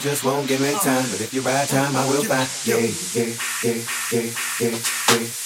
just won't give me time. But if you ride time, I will find. Yeah, yeah, yeah, yeah, yeah, yeah.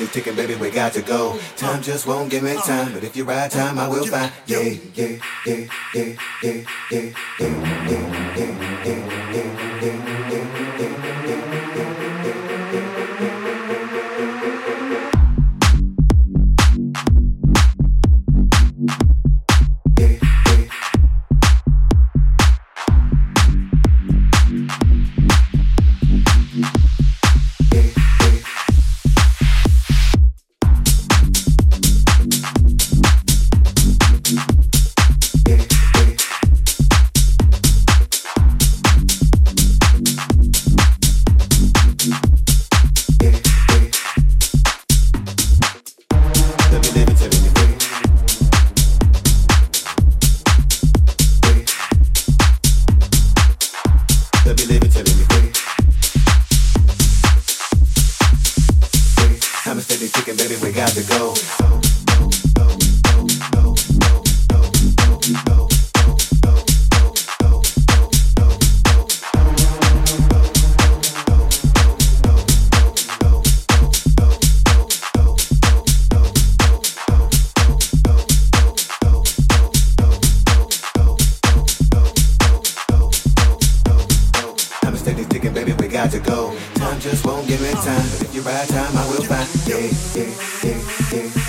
Is ticking, baby, we got to go. Time just won't give me time, but if you ride time, I will find. Yeah, yeah, yeah, yeah, yeah, yeah, yeah, yeah, yeah, yeah, yeah, yeah, steady ticking, baby, we got to go. Time just won't give me time, but if you ride time, I will find. Yeah, yeah, yeah, yeah.